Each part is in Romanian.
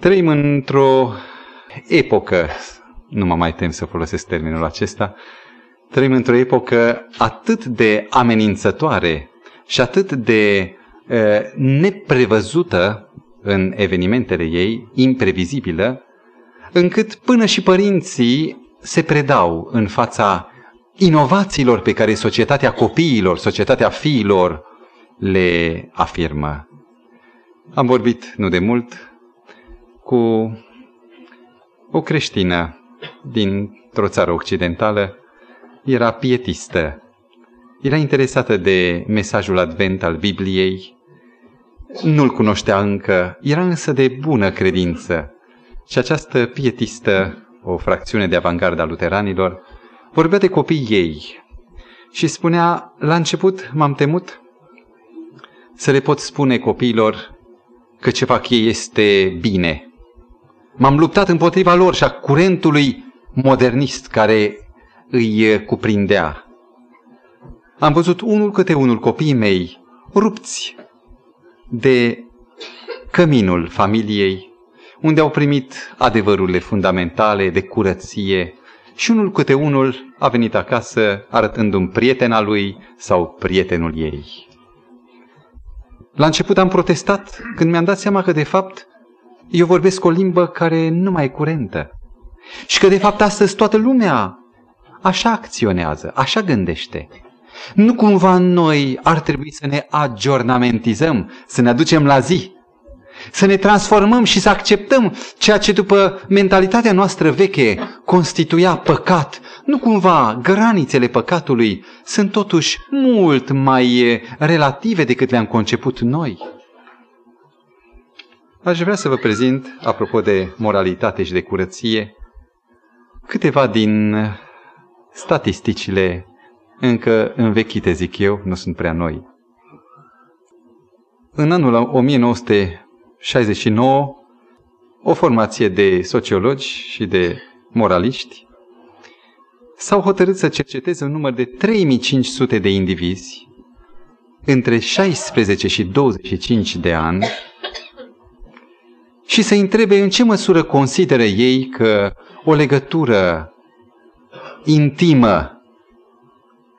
Trăim într-o epocă, nu mă mai tem să folosesc termenul acesta, trăim într-o epocă atât de amenințătoare și atât de uh, neprevăzută în evenimentele ei, imprevizibilă, încât până și părinții se predau în fața inovațiilor pe care societatea copiilor, societatea fiilor le afirmă. Am vorbit nu de mult cu o creștină dintr-o țară occidentală, era pietistă, era interesată de mesajul advent al Bibliei, nu-l cunoștea încă, era însă de bună credință. Și această pietistă, o fracțiune de avangardă a luteranilor, vorbea de copiii ei și spunea, la început m-am temut să le pot spune copiilor că ce fac ei este bine. M-am luptat împotriva lor și a curentului modernist care îi cuprindea. Am văzut unul câte unul copiii mei rupți de căminul familiei, unde au primit adevărurile fundamentale de curăție și unul câte unul a venit acasă arătând un prieten al lui sau prietenul ei. La început am protestat când mi-am dat seama că de fapt eu vorbesc o limbă care nu mai e curentă și că de fapt astăzi toată lumea așa acționează, așa gândește. Nu cumva noi ar trebui să ne aggiornamentizăm, să ne aducem la zi, să ne transformăm și să acceptăm ceea ce după mentalitatea noastră veche constituia păcat. Nu cumva granițele păcatului sunt totuși mult mai relative decât le-am conceput noi. Aș vrea să vă prezint, apropo de moralitate și de curăție, câteva din statisticile încă învechite, zic eu, nu sunt prea noi. În anul 1969, o formație de sociologi și de moraliști s-au hotărât să cerceteze un număr de 3500 de indivizi între 16 și 25 de ani și să întrebe în ce măsură consideră ei că o legătură intimă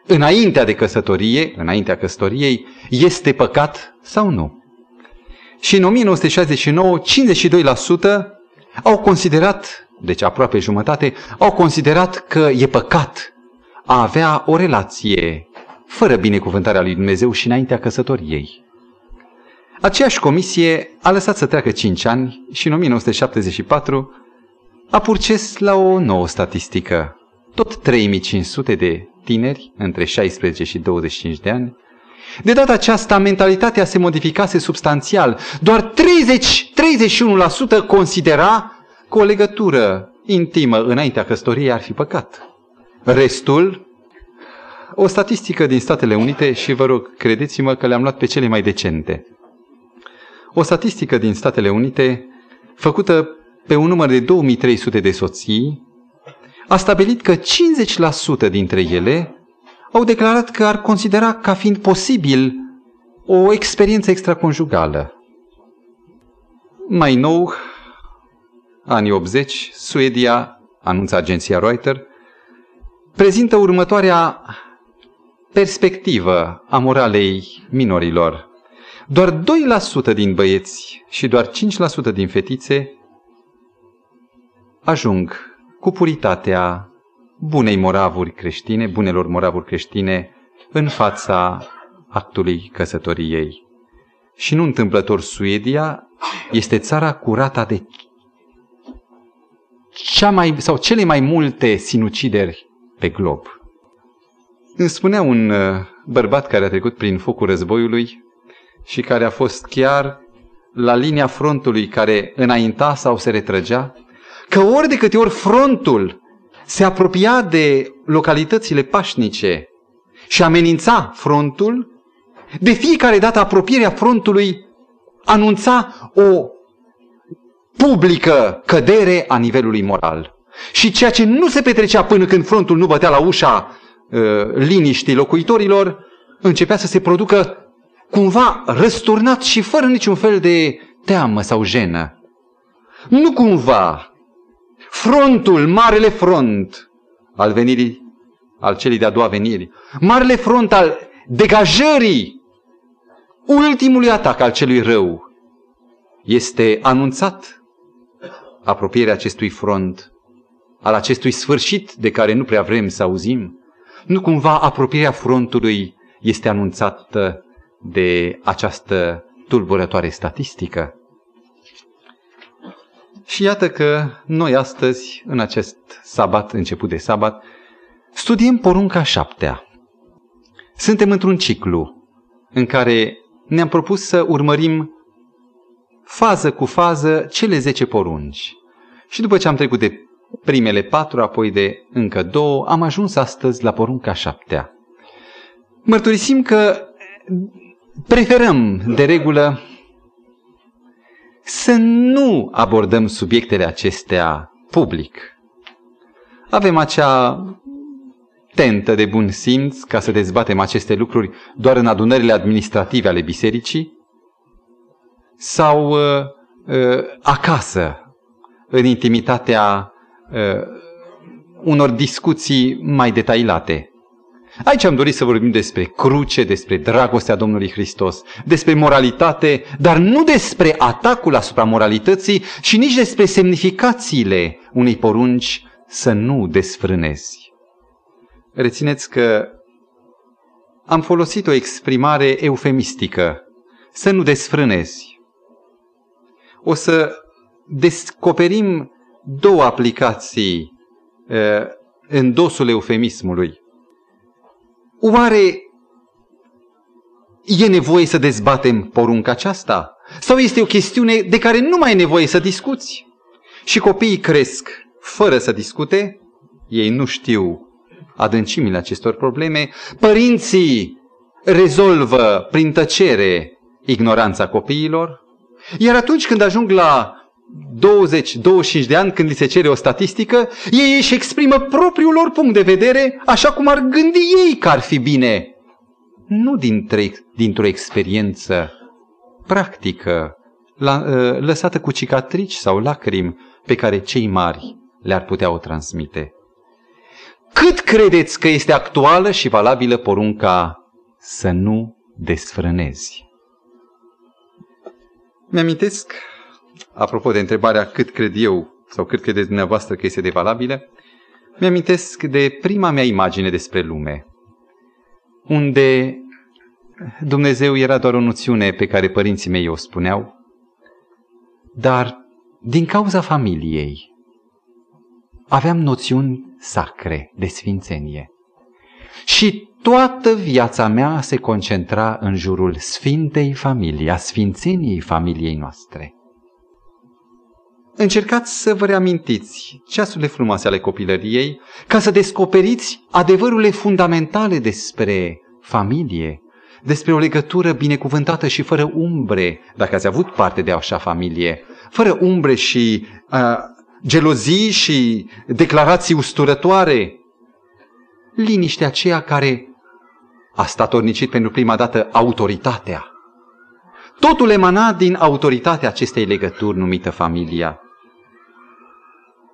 înaintea de căsătorie, înaintea căsătoriei, este păcat sau nu. Și în 1969, 52% au considerat, deci aproape jumătate, au considerat că e păcat a avea o relație fără binecuvântarea lui Dumnezeu și înaintea căsătoriei. Aceeași comisie a lăsat să treacă 5 ani și în 1974 a purces la o nouă statistică. Tot 3500 de tineri între 16 și 25 de ani. De data aceasta, mentalitatea se modificase substanțial. Doar 30-31% considera că o legătură intimă înaintea căsătoriei ar fi păcat. Restul, o statistică din Statele Unite și vă rog, credeți-mă că le-am luat pe cele mai decente. O statistică din Statele Unite, făcută pe un număr de 2300 de soții, a stabilit că 50% dintre ele au declarat că ar considera ca fiind posibil o experiență extraconjugală. Mai nou, anii 80, Suedia, anunță agenția Reuters, prezintă următoarea perspectivă a moralei minorilor. Doar 2% din băieți și doar 5% din fetițe ajung cu puritatea bunei moravuri creștine, bunelor moravuri creștine în fața actului căsătoriei. Și nu întâmplător Suedia este țara curată de cea mai, sau cele mai multe sinucideri pe glob. Îmi spunea un uh, bărbat care a trecut prin focul războiului și care a fost chiar la linia frontului care înainta sau se retrăgea, că ori de câte ori frontul se apropia de localitățile pașnice și amenința frontul, de fiecare dată apropierea frontului anunța o publică cădere a nivelului moral. Și ceea ce nu se petrecea până când frontul nu bătea la ușa uh, liniștii locuitorilor, începea să se producă cumva răsturnat și fără niciun fel de teamă sau jenă. Nu cumva frontul, marele front al venirii, al celei de-a doua veniri, marele front al degajării ultimului atac al celui rău, este anunțat apropierea acestui front, al acestui sfârșit de care nu prea vrem să auzim? Nu cumva apropierea frontului este anunțată de această tulburătoare statistică? Și iată că noi astăzi, în acest sabat, început de sabat, studiem porunca șaptea. Suntem într-un ciclu în care ne-am propus să urmărim fază cu fază cele zece porunci. Și după ce am trecut de primele patru, apoi de încă două, am ajuns astăzi la porunca șaptea. Mărturisim că preferăm de regulă să nu abordăm subiectele acestea public. Avem acea tentă de bun simț ca să dezbatem aceste lucruri doar în adunările administrative ale bisericii sau uh, uh, acasă, în intimitatea uh, unor discuții mai detaliate. Aici am dorit să vorbim despre cruce, despre dragostea Domnului Hristos, despre moralitate, dar nu despre atacul asupra moralității și nici despre semnificațiile unei porunci să nu desfrânezi. Rețineți că am folosit o exprimare eufemistică, să nu desfrânezi. O să descoperim două aplicații uh, în dosul eufemismului. Oare e nevoie să dezbatem porunca aceasta? Sau este o chestiune de care nu mai e nevoie să discuți? Și copiii cresc fără să discute, ei nu știu adâncimile acestor probleme, părinții rezolvă prin tăcere ignoranța copiilor, iar atunci când ajung la 20-25 de ani, când li se cere o statistică, ei își exprimă propriul lor punct de vedere așa cum ar gândi ei că ar fi bine. Nu dintr-o experiență practică, la, ă, lăsată cu cicatrici sau lacrimi pe care cei mari le-ar putea o transmite. Cât credeți că este actuală și valabilă porunca să nu desfrânezi? Mi-amintesc apropo de întrebarea cât cred eu sau cât credeți dumneavoastră că este de valabilă, mi-amintesc de prima mea imagine despre lume, unde Dumnezeu era doar o noțiune pe care părinții mei o spuneau, dar din cauza familiei aveam noțiuni sacre de sfințenie. Și toată viața mea se concentra în jurul Sfintei Familii, a Sfințeniei familiei noastre. Încercați să vă reamintiți ceasurile frumoase ale copilăriei ca să descoperiți adevărurile fundamentale despre familie, despre o legătură binecuvântată și fără umbre, dacă ați avut parte de așa familie, fără umbre și uh, gelozii și declarații usturătoare. Liniștea aceea care a statornicit pentru prima dată autoritatea. Totul emana din autoritatea acestei legături numită familia.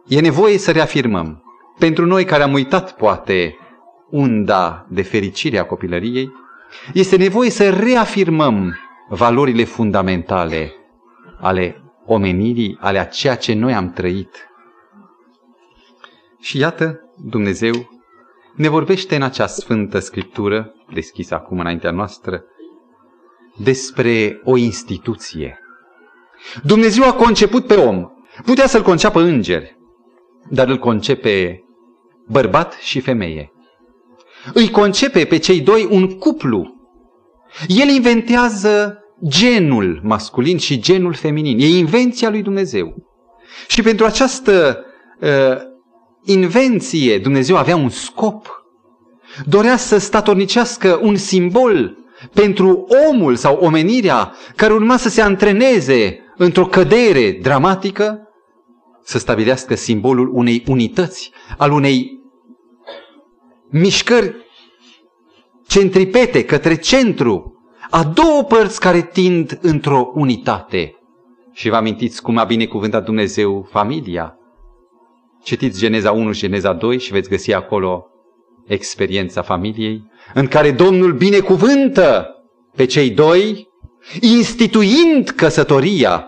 E nevoie să reafirmăm. Pentru noi care am uitat, poate, unda de fericire a copilăriei, este nevoie să reafirmăm valorile fundamentale ale omenirii, ale a ceea ce noi am trăit. Și iată, Dumnezeu ne vorbește în acea sfântă scriptură, deschisă acum înaintea noastră, despre o instituție. Dumnezeu a conceput pe om. Putea să-l conceapă îngeri, dar îl concepe bărbat și femeie. Îi concepe pe cei doi un cuplu. El inventează genul masculin și genul feminin. E invenția lui Dumnezeu. Și pentru această uh, invenție Dumnezeu avea un scop. Dorea să statornicească un simbol pentru omul sau omenirea care urma să se antreneze într-o cădere dramatică să stabilească simbolul unei unități, al unei mișcări centripete către centru, a două părți care tind într-o unitate. Și vă amintiți cum a binecuvântat Dumnezeu familia? Citiți Geneza 1 și Geneza 2 și veți găsi acolo experiența familiei în care Domnul binecuvântă pe cei doi, instituind căsătoria,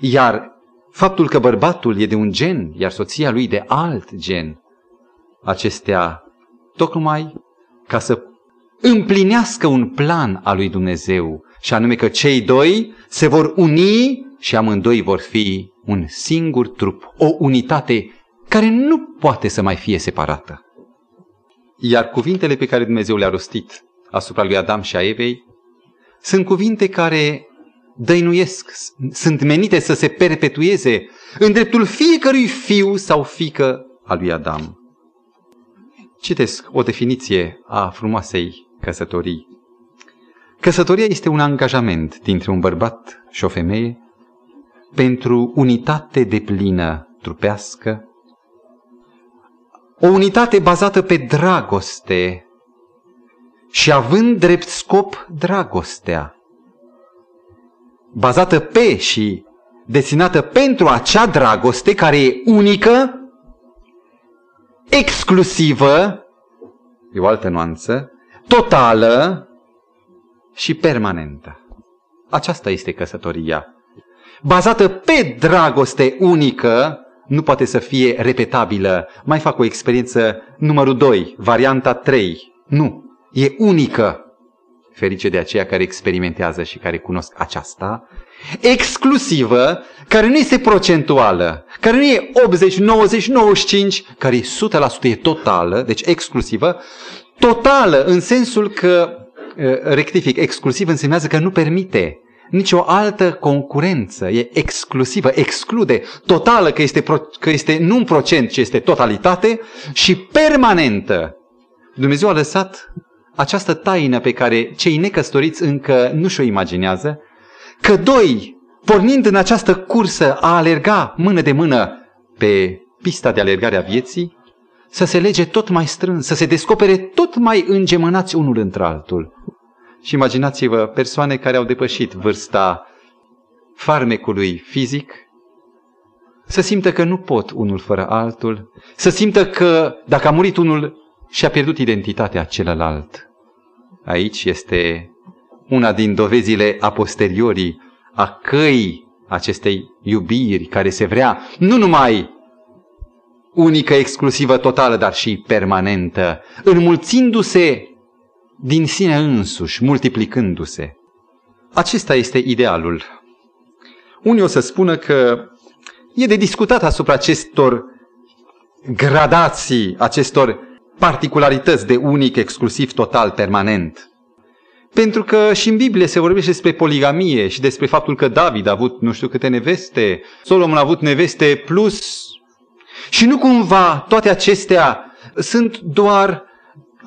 iar faptul că bărbatul e de un gen, iar soția lui de alt gen, acestea tocmai ca să împlinească un plan al lui Dumnezeu, și anume că cei doi se vor uni și amândoi vor fi un singur trup, o unitate care nu poate să mai fie separată. Iar cuvintele pe care Dumnezeu le-a rostit asupra lui Adam și a Evei sunt cuvinte care dăinuiesc, sunt menite să se perpetueze în dreptul fiecărui fiu sau fică a lui Adam. Citesc o definiție a frumoasei căsătorii. Căsătoria este un angajament dintre un bărbat și o femeie pentru unitate de plină trupească, o unitate bazată pe dragoste și având drept scop dragostea, bazată pe și destinată pentru acea dragoste care e unică, exclusivă, e o altă nuanță, totală și permanentă. Aceasta este căsătoria. Bazată pe dragoste unică, nu poate să fie repetabilă. Mai fac o experiență numărul 2, varianta 3. Nu, e unică. Ferice de aceia care experimentează și care cunosc aceasta. Exclusivă, care nu este procentuală, care nu e 80, 90, 95, care e 100% e totală, deci exclusivă, totală în sensul că, rectific, exclusiv însemnează că nu permite nicio altă concurență, e exclusivă, exclude, totală, că este, pro, că este nu un procent, ci este totalitate și permanentă. Dumnezeu a lăsat această taină pe care cei necăstoriți încă nu și-o imaginează, că doi, pornind în această cursă a alerga mână de mână pe pista de alergare a vieții, să se lege tot mai strâns, să se descopere tot mai îngemânați unul între altul. Și imaginați-vă persoane care au depășit vârsta farmecului fizic, să simtă că nu pot unul fără altul, să simtă că dacă a murit unul și a pierdut identitatea celălalt. Aici este una din dovezile a posteriorii a căii acestei iubiri care se vrea nu numai unică, exclusivă, totală, dar și permanentă, înmulțindu-se din sine însuși, multiplicându-se. Acesta este idealul. Unii o să spună că e de discutat asupra acestor gradații, acestor particularități de unic, exclusiv, total, permanent. Pentru că și în Biblie se vorbește despre poligamie și despre faptul că David a avut nu știu câte neveste, Solomon a avut neveste plus. Și nu cumva toate acestea sunt doar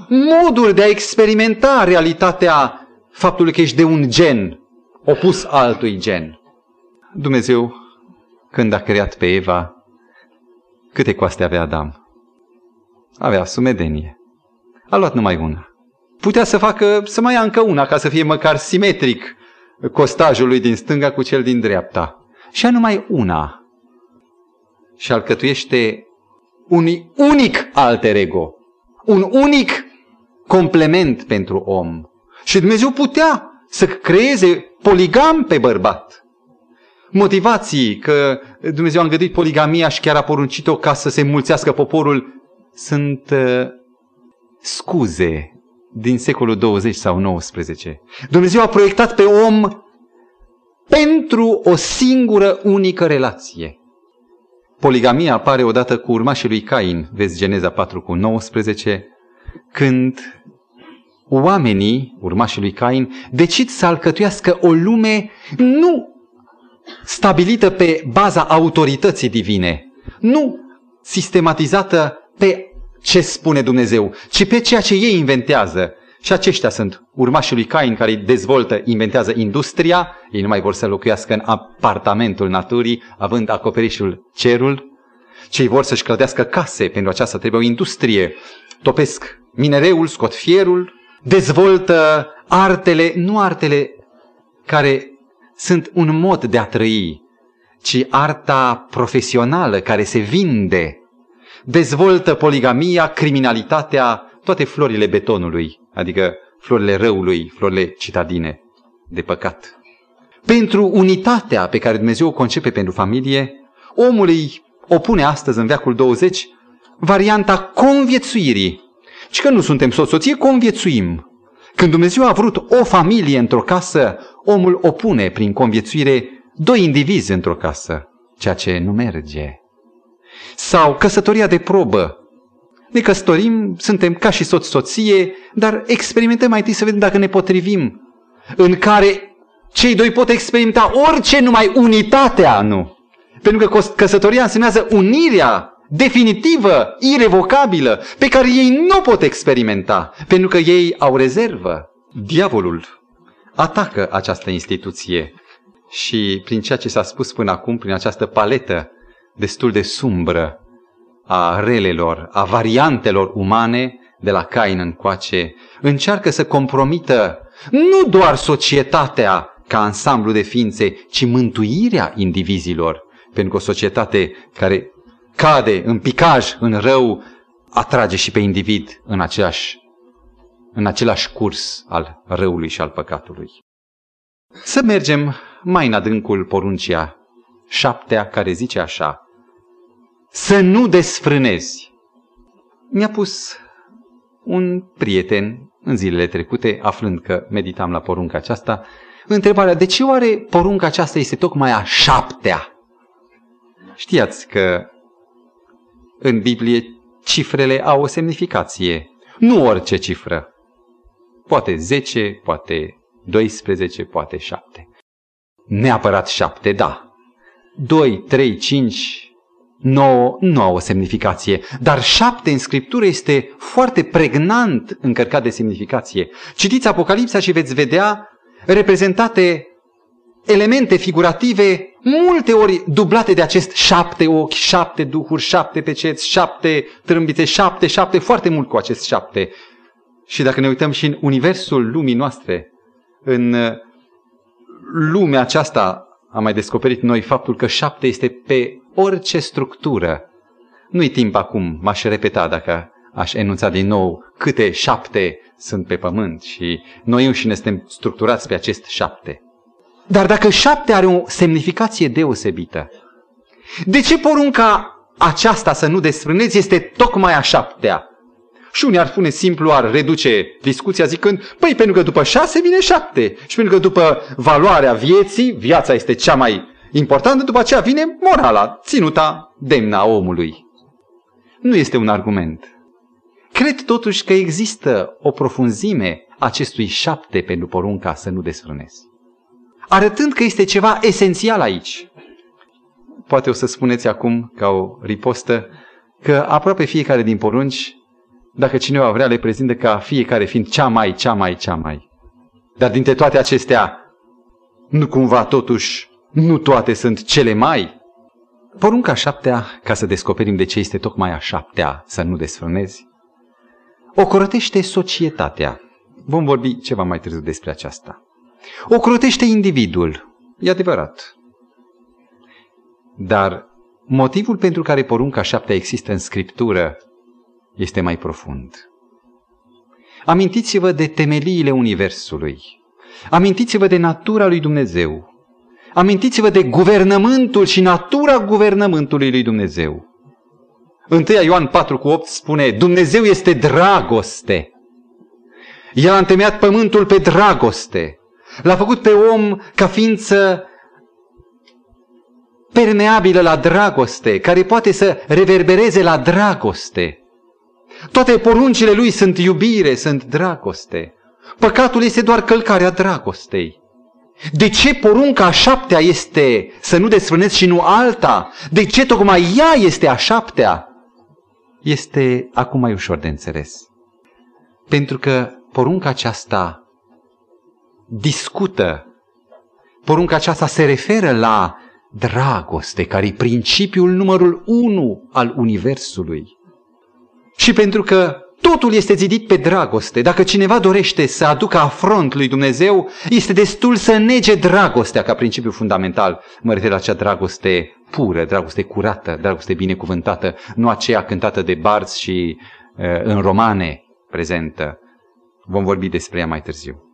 moduri de a experimenta realitatea faptului că ești de un gen opus altui gen. Dumnezeu, când a creat pe Eva, câte coaste avea Adam? Avea sumedenie. A luat numai una. Putea să facă, să mai ia încă una, ca să fie măcar simetric costajul lui din stânga cu cel din dreapta. Și a numai una. Și alcătuiește un unic alter ego. Un unic complement pentru om. Și Dumnezeu putea să creeze poligam pe bărbat. Motivații că Dumnezeu a îngăduit poligamia și chiar a poruncit-o ca să se mulțească poporul sunt uh, scuze din secolul 20 sau 19. Dumnezeu a proiectat pe om pentru o singură unică relație. Poligamia apare odată cu urmașii lui Cain, vezi Geneza 4 cu 19, când oamenii, urmașii lui Cain, decid să alcătuiască o lume nu stabilită pe baza autorității divine, nu sistematizată pe ce spune Dumnezeu, ci pe ceea ce ei inventează. Și aceștia sunt urmașii lui Cain care dezvoltă, inventează industria, ei nu mai vor să locuiască în apartamentul naturii, având acoperișul cerul, cei vor să-și clădească case, pentru aceasta trebuie o industrie, topesc minereul, scot fierul, dezvoltă artele, nu artele care sunt un mod de a trăi, ci arta profesională care se vinde. Dezvoltă poligamia, criminalitatea, toate florile betonului, adică florile răului, florile citadine de păcat. Pentru unitatea pe care Dumnezeu o concepe pentru familie, omul îi opune astăzi, în veacul 20, varianta conviețuirii. Și că nu suntem soț-soție, conviețuim. Când Dumnezeu a vrut o familie într-o casă, omul opune prin conviețuire doi indivizi într-o casă, ceea ce nu merge. Sau căsătoria de probă. Ne căsătorim, suntem ca și soț-soție, dar experimentăm mai întâi să vedem dacă ne potrivim. În care cei doi pot experimenta orice, numai unitatea nu. Pentru că căsătoria însemnează unirea definitivă, irevocabilă, pe care ei nu pot experimenta, pentru că ei au rezervă. Diavolul atacă această instituție și prin ceea ce s-a spus până acum, prin această paletă destul de sumbră a relelor, a variantelor umane de la Cain încoace, încearcă să compromită nu doar societatea ca ansamblu de ființe, ci mântuirea indivizilor. Pentru că o societate care cade în picaj, în rău, atrage și pe individ în același, în același curs al răului și al păcatului. Să mergem mai în adâncul poruncia șaptea care zice așa. Să nu desfrânezi. Mi-a pus un prieten în zilele trecute, aflând că meditam la porunca aceasta, întrebarea de ce oare porunca aceasta este tocmai a șaptea? Știați că în Biblie cifrele au o semnificație. Nu orice cifră. Poate 10, poate 12, poate 7. Neapărat 7, da. 2, 3, 5, 9 nu au o semnificație, dar 7 în Scriptură este foarte pregnant încărcat de semnificație. Citiți Apocalipsa și veți vedea reprezentate elemente figurative multe ori dublate de acest șapte ochi, șapte duhuri, șapte peceți, șapte trâmbite, șapte, șapte, foarte mult cu acest șapte. Și dacă ne uităm și în universul lumii noastre, în uh, lumea aceasta am mai descoperit noi faptul că șapte este pe orice structură. Nu-i timp acum, m-aș repeta dacă aș enunța din nou câte șapte sunt pe pământ și noi înșine suntem structurați pe acest șapte. Dar dacă șapte are o semnificație deosebită, de ce porunca aceasta să nu desfrâneți este tocmai a șaptea? Și unii ar spune simplu, ar reduce discuția zicând, păi pentru că după șase vine șapte și pentru că după valoarea vieții, viața este cea mai importantă, după aceea vine morala, ținuta demna omului. Nu este un argument. Cred totuși că există o profunzime acestui șapte pentru porunca să nu desfrânezi arătând că este ceva esențial aici. Poate o să spuneți acum, ca o ripostă, că aproape fiecare din porunci, dacă cineva vrea, le prezintă ca fiecare fiind cea mai, cea mai, cea mai. Dar dintre toate acestea, nu cumva totuși, nu toate sunt cele mai? Porunca șaptea, ca să descoperim de ce este tocmai a șaptea, să nu desfrânezi, o corătește societatea. Vom vorbi ceva mai târziu despre aceasta. O crotește individul, e adevărat. Dar motivul pentru care porunca șaptea există în Scriptură este mai profund. Amintiți-vă de temeliile Universului. Amintiți-vă de natura lui Dumnezeu. Amintiți-vă de guvernământul și natura guvernământului lui Dumnezeu. 1 Ioan 4 cu 8 spune, Dumnezeu este dragoste. El a întemeiat pământul pe dragoste. L-a făcut pe om ca ființă permeabilă la dragoste, care poate să reverbereze la dragoste. Toate poruncile lui sunt iubire, sunt dragoste. Păcatul este doar călcarea dragostei. De ce porunca a șaptea este să nu desfrânezi și nu alta? De ce tocmai ea este a șaptea? Este acum mai ușor de înțeles. Pentru că porunca aceasta discută. Porunca aceasta se referă la dragoste, care e principiul numărul unu al Universului. Și pentru că Totul este zidit pe dragoste. Dacă cineva dorește să aducă afront lui Dumnezeu, este destul să nege dragostea ca principiu fundamental. Mă refer la acea dragoste pură, dragoste curată, dragoste binecuvântată, nu aceea cântată de barți și uh, în romane prezentă. Vom vorbi despre ea mai târziu.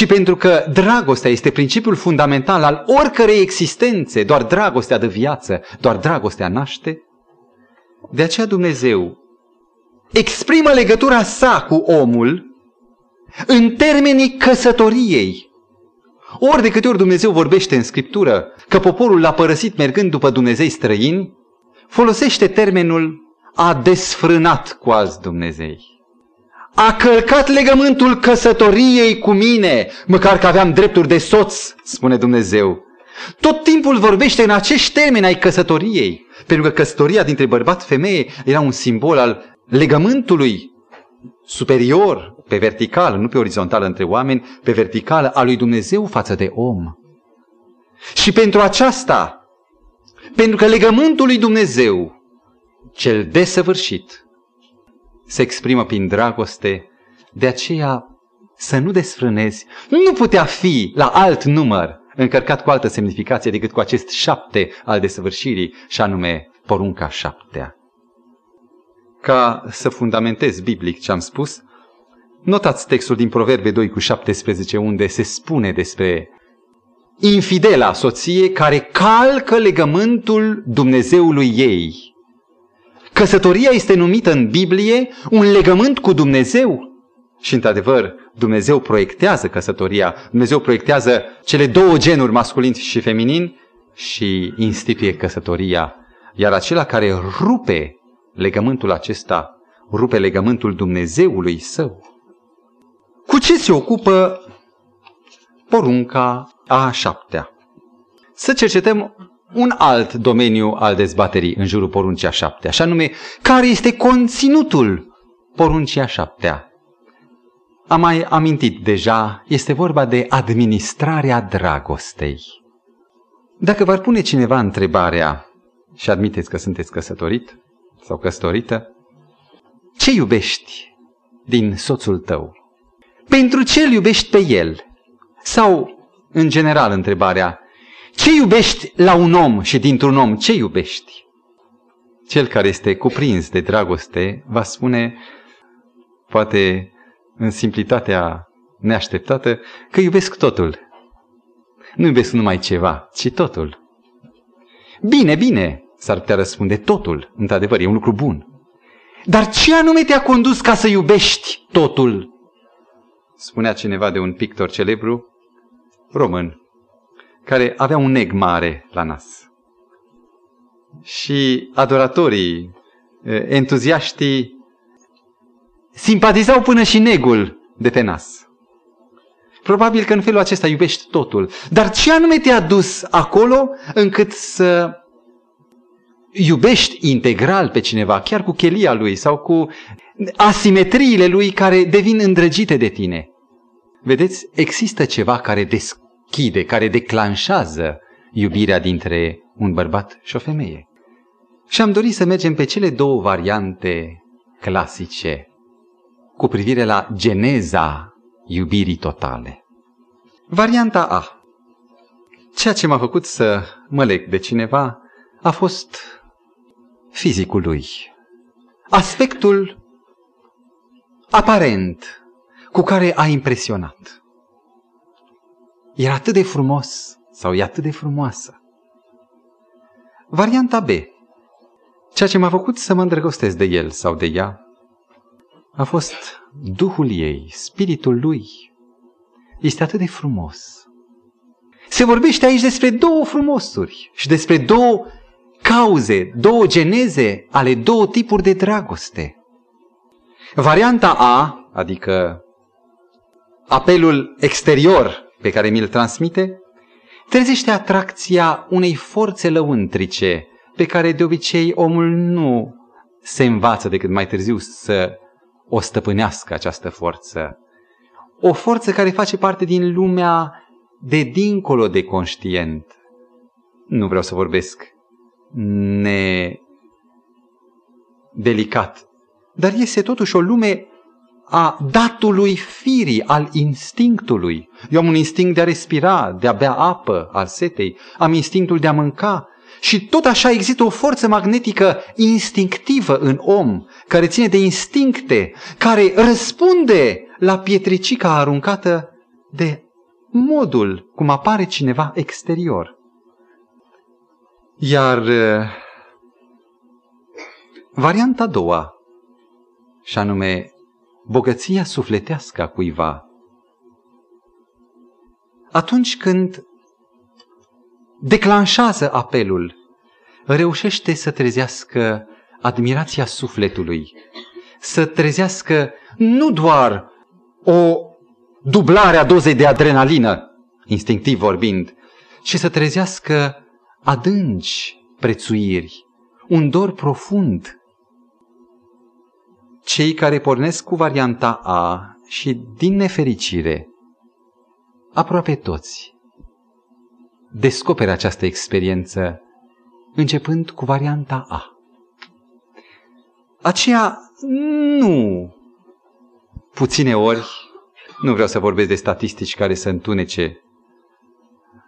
Și pentru că dragostea este principiul fundamental al oricărei existențe, doar dragostea de viață, doar dragostea naște, de aceea Dumnezeu exprimă legătura sa cu omul în termenii căsătoriei. Ori de câte ori Dumnezeu vorbește în Scriptură că poporul l-a părăsit mergând după Dumnezei străini, folosește termenul a desfrânat cu alți Dumnezei. A călcat legământul căsătoriei cu mine, măcar că aveam drepturi de soț, spune Dumnezeu. Tot timpul vorbește în acești termeni ai căsătoriei, pentru că căsătoria dintre bărbat-femeie era un simbol al legământului superior, pe vertical, nu pe orizontal între oameni, pe vertical al lui Dumnezeu față de om. Și pentru aceasta, pentru că legământul lui Dumnezeu, cel desăvârșit, se exprimă prin dragoste, de aceea să nu desfrânezi, nu putea fi la alt număr încărcat cu altă semnificație decât cu acest șapte al desăvârșirii, și anume porunca șaptea ca să fundamentez biblic ce am spus, notați textul din Proverbe 2 cu 17 unde se spune despre infidela soție care calcă legământul Dumnezeului ei. Căsătoria este numită în Biblie un legământ cu Dumnezeu. Și într-adevăr, Dumnezeu proiectează căsătoria, Dumnezeu proiectează cele două genuri, masculin și feminin, și instituie căsătoria. Iar acela care rupe legământul acesta rupe legământul Dumnezeului său. Cu ce se ocupă porunca a șaptea? Să cercetăm un alt domeniu al dezbaterii în jurul poruncii a șaptea, așa nume, care este conținutul poruncii a șaptea. Am mai amintit deja, este vorba de administrarea dragostei. Dacă v-ar pune cineva întrebarea, și admiteți că sunteți căsătorit, sau căsătorită, ce iubești din soțul tău? Pentru ce îl iubești pe el? Sau, în general, întrebarea, ce iubești la un om și dintr-un om, ce iubești? Cel care este cuprins de dragoste va spune, poate în simplitatea neașteptată, că iubesc totul. Nu iubesc numai ceva, ci totul. Bine, bine, S-ar putea răspunde totul, într-adevăr, e un lucru bun. Dar ce anume te-a condus ca să iubești totul? Spunea cineva de un pictor celebru român, care avea un neg mare la nas. Și adoratorii, entuziaștii, simpatizau până și negul de pe nas. Probabil că în felul acesta iubești totul. Dar ce anume te-a dus acolo încât să iubești integral pe cineva, chiar cu chelia lui sau cu asimetriile lui care devin îndrăgite de tine. Vedeți, există ceva care deschide, care declanșează iubirea dintre un bărbat și o femeie. Și am dorit să mergem pe cele două variante clasice cu privire la geneza iubirii totale. Varianta A. Ceea ce m-a făcut să mă leg de cineva a fost fizicul lui. Aspectul aparent cu care a impresionat. Era atât de frumos sau e atât de frumoasă. Varianta B. Ceea ce m-a făcut să mă îndrăgostesc de el sau de ea a fost Duhul ei, spiritul lui. Este atât de frumos. Se vorbește aici despre două frumosuri și despre două cauze, două geneze ale două tipuri de dragoste. Varianta A, adică apelul exterior pe care mi-l transmite, trezește atracția unei forțe lăuntrice pe care de obicei omul nu se învață decât mai târziu să o stăpânească această forță. O forță care face parte din lumea de dincolo de conștient. Nu vreau să vorbesc ne delicat. dar este totuși o lume a datului firii, al instinctului. Eu am un instinct de a respira, de a bea apă, al setei, am instinctul de a mânca. Și tot așa există o forță magnetică instinctivă în om, care ține de instincte, care răspunde la pietricica aruncată de modul cum apare cineva exterior. Iar uh, varianta a doua, și anume bogăția sufletească a cuiva, atunci când declanșează apelul, reușește să trezească admirația sufletului, să trezească nu doar o dublare a dozei de adrenalină, instinctiv vorbind, ci să trezească adânci prețuiri, un dor profund. Cei care pornesc cu varianta A și din nefericire, aproape toți, descoperă această experiență începând cu varianta A. Aceea nu puține ori, nu vreau să vorbesc de statistici care să întunece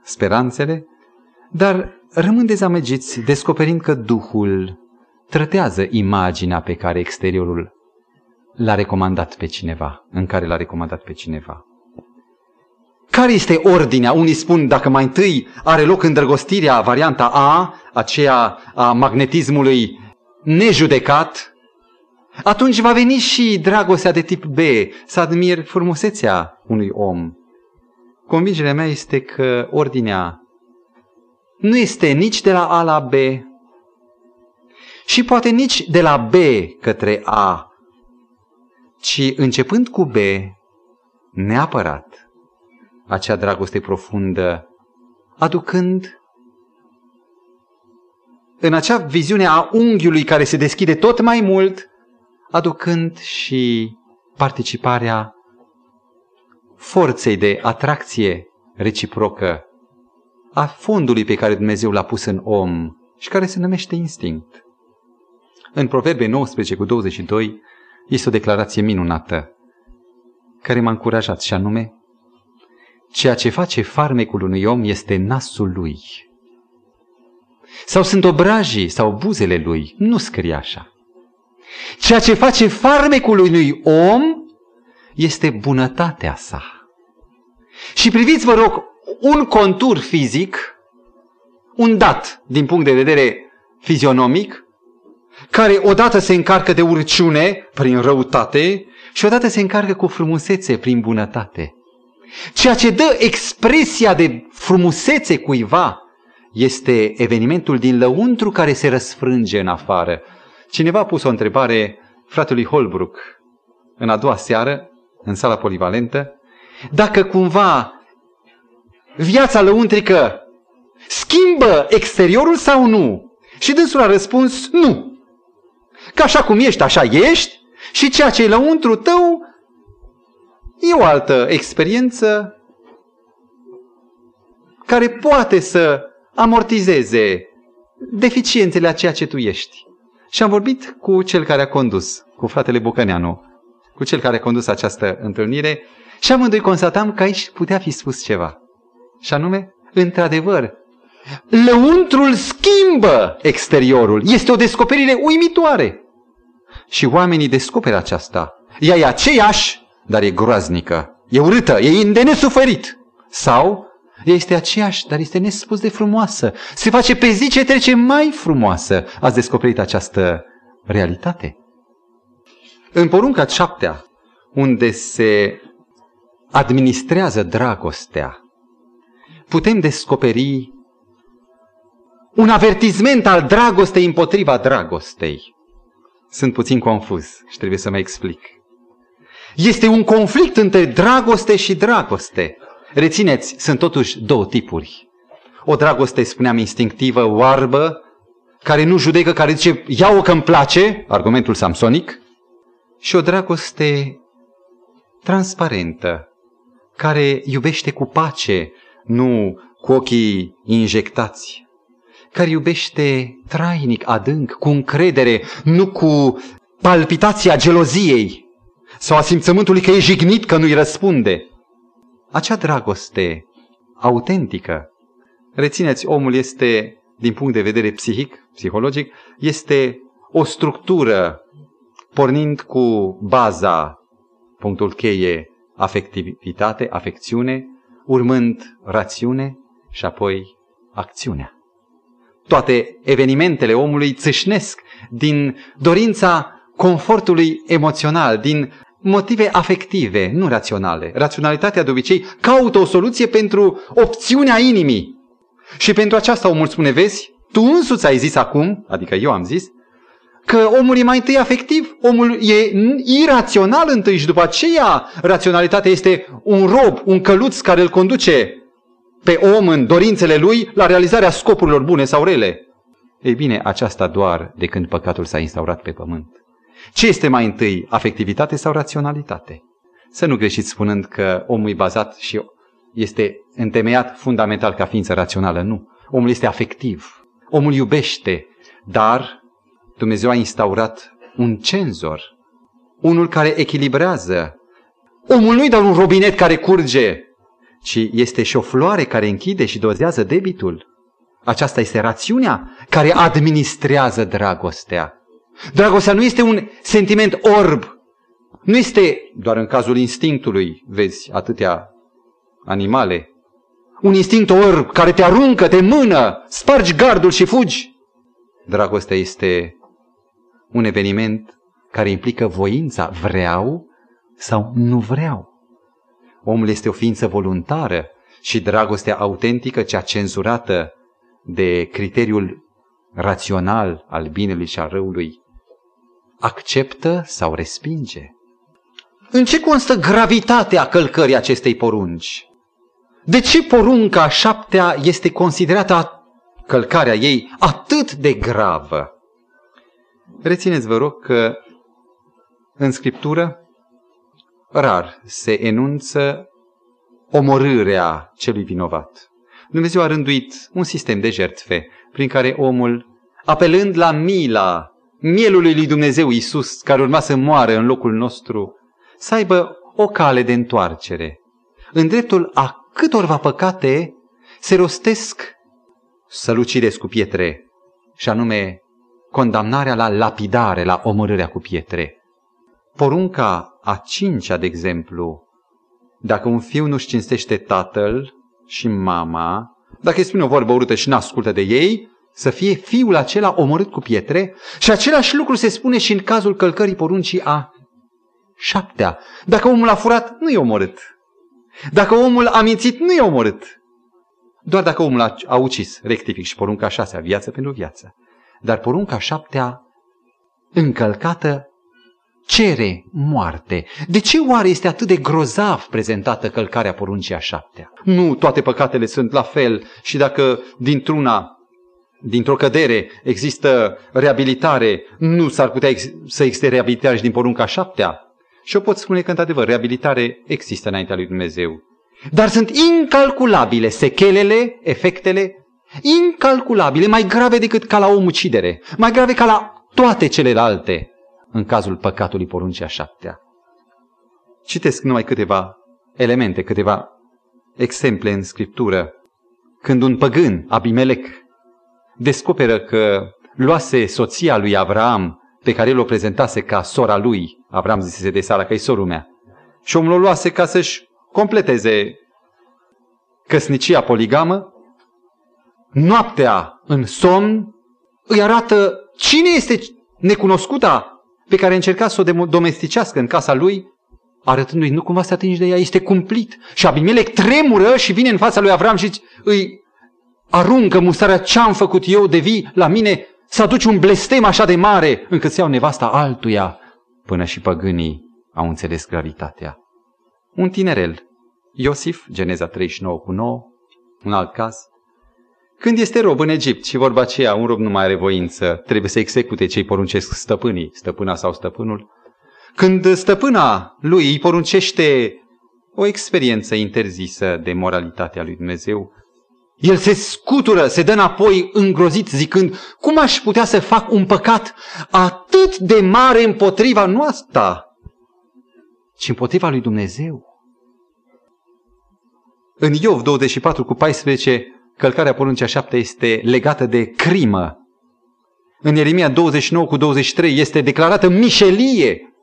speranțele, dar rămân dezamăgiți descoperind că Duhul trătează imaginea pe care exteriorul l-a recomandat pe cineva, în care l-a recomandat pe cineva. Care este ordinea? Unii spun dacă mai întâi are loc îndrăgostirea, varianta A, aceea a magnetismului nejudecat, atunci va veni și dragostea de tip B, să admir frumusețea unui om. Convingerea mea este că ordinea nu este nici de la A la B și poate nici de la B către A, ci începând cu B, neapărat, acea dragoste profundă, aducând în acea viziune a unghiului care se deschide tot mai mult, aducând și participarea forței de atracție reciprocă a fondului pe care Dumnezeu l-a pus în om și care se numește instinct. În Proverbe 19 cu 22 este o declarație minunată care m-a încurajat și anume Ceea ce face farmecul unui om este nasul lui. Sau sunt obrajii sau buzele lui. Nu scrie așa. Ceea ce face farmecul unui om este bunătatea sa. Și priviți, vă rog, un contur fizic, un dat din punct de vedere fizionomic, care odată se încarcă de urciune prin răutate și odată se încarcă cu frumusețe prin bunătate. Ceea ce dă expresia de frumusețe cuiva este evenimentul din lăuntru care se răsfrânge în afară. Cineva a pus o întrebare fratelui Holbrook în a doua seară, în sala polivalentă, dacă cumva viața lăuntrică schimbă exteriorul sau nu? Și dânsul a răspuns nu. Că așa cum ești, așa ești și ceea ce e lăuntru tău e o altă experiență care poate să amortizeze deficiențele a ceea ce tu ești. Și am vorbit cu cel care a condus, cu fratele Bucăneanu, cu cel care a condus această întâlnire și amândoi constatam că aici putea fi spus ceva. Și anume, într-adevăr, lăuntrul schimbă exteriorul. Este o descoperire uimitoare. Și oamenii descoperă aceasta. Ea e aceeași, dar e groaznică. E urâtă, e de nesuferit. Sau ea este aceeași, dar este nespus de frumoasă. Se face pe zi ce trece mai frumoasă. Ați descoperit această realitate? În porunca șaptea, unde se administrează dragostea, putem descoperi un avertizment al dragostei împotriva dragostei. Sunt puțin confuz și trebuie să mă explic. Este un conflict între dragoste și dragoste. Rețineți, sunt totuși două tipuri. O dragoste, spuneam, instinctivă, oarbă, care nu judecă, care zice, ia-o că îmi place, argumentul samsonic, și o dragoste transparentă, care iubește cu pace, nu cu ochii injectați, care iubește trainic, adânc, cu încredere, nu cu palpitația geloziei sau a simțământului că e jignit că nu-i răspunde. Acea dragoste autentică, rețineți, omul este, din punct de vedere psihic, psihologic, este o structură pornind cu baza, punctul cheie, afectivitate, afecțiune, urmând rațiune și apoi acțiunea. Toate evenimentele omului țâșnesc din dorința confortului emoțional, din motive afective, nu raționale. Raționalitatea de obicei caută o soluție pentru opțiunea inimii. Și pentru aceasta omul spune, vezi, tu însuți ai zis acum, adică eu am zis, că omul e mai întâi afectiv, omul e irațional întâi și după aceea raționalitatea este un rob, un căluț care îl conduce pe om în dorințele lui la realizarea scopurilor bune sau rele. Ei bine, aceasta doar de când păcatul s-a instaurat pe pământ. Ce este mai întâi, afectivitate sau raționalitate? Să nu greșiți spunând că omul e bazat și este întemeiat fundamental ca ființă rațională. Nu. Omul este afectiv. Omul iubește, dar Dumnezeu a instaurat un cenzor, unul care echilibrează. Omul nu-i doar un robinet care curge, ci este și o floare care închide și dozează debitul. Aceasta este rațiunea care administrează dragostea. Dragostea nu este un sentiment orb. Nu este doar în cazul instinctului, vezi, atâtea animale. Un instinct orb care te aruncă, te mână, spargi gardul și fugi. Dragostea este un eveniment care implică voința, vreau sau nu vreau. Omul este o ființă voluntară și dragostea autentică, cea cenzurată de criteriul rațional al binelui și al răului, acceptă sau respinge. În ce constă gravitatea călcării acestei porunci? De ce porunca șaptea este considerată călcarea ei atât de gravă? Rețineți, vă rog, că în Scriptură rar se enunță omorârea celui vinovat. Dumnezeu a rânduit un sistem de jertfe prin care omul, apelând la mila mielului lui Dumnezeu Isus, care urma să moară în locul nostru, să aibă o cale de întoarcere. În dreptul a câtorva păcate se rostesc să cu pietre, și anume condamnarea la lapidare, la omorârea cu pietre. Porunca a cincea, de exemplu, dacă un fiu nu-și cinstește tatăl și mama, dacă îi spune o vorbă urâtă și n-ascultă de ei, să fie fiul acela omorât cu pietre și același lucru se spune și în cazul călcării poruncii a șaptea. Dacă omul a furat, nu e omorât. Dacă omul a mințit, nu e omorât. Doar dacă omul a, a ucis, rectific și porunca șasea, viață pentru viață. Dar porunca șaptea, încălcată, cere moarte. De ce oare este atât de grozav prezentată călcarea poruncii a șaptea? Nu toate păcatele sunt la fel și dacă dintr-una dintr-o cădere există reabilitare, nu s-ar putea ex- să existe reabilitare și din porunca șaptea? Și eu pot spune că, într-adevăr, reabilitare există înaintea lui Dumnezeu. Dar sunt incalculabile sechelele, efectele incalculabile, mai grave decât ca la omucidere, mai grave ca la toate celelalte în cazul păcatului poruncii a șaptea. Citesc numai câteva elemente, câteva exemple în scriptură. Când un păgân, Abimelec, descoperă că luase soția lui Avram, pe care el o prezentase ca sora lui, Avram zise de Sara că e sorul mea, și omul o luase ca să-și completeze căsnicia poligamă, noaptea în somn, îi arată cine este necunoscuta pe care încerca să o domesticească în casa lui, arătându-i, nu cumva să atingi de ea, este cumplit. Și Abimelec tremură și vine în fața lui Avram și îi aruncă mustarea ce am făcut eu de vii la mine să aduci un blestem așa de mare încât să iau nevasta altuia. Până și păgânii au înțeles gravitatea. Un tinerel, Iosif, Geneza 39 cu 9, un alt caz, când este rob în Egipt și vorba aceea, un rob nu mai are voință, trebuie să execute ce îi poruncesc stăpânii, stăpâna sau stăpânul. Când stăpâna lui îi poruncește o experiență interzisă de moralitatea lui Dumnezeu, El se scutură, se dă înapoi îngrozit zicând, cum aș putea să fac un păcat atât de mare împotriva noastră, ci împotriva lui Dumnezeu? În Iov 24 cu 14, călcarea poruncea 7 este legată de crimă. În Ieremia 29 cu 23 este declarată mișelie.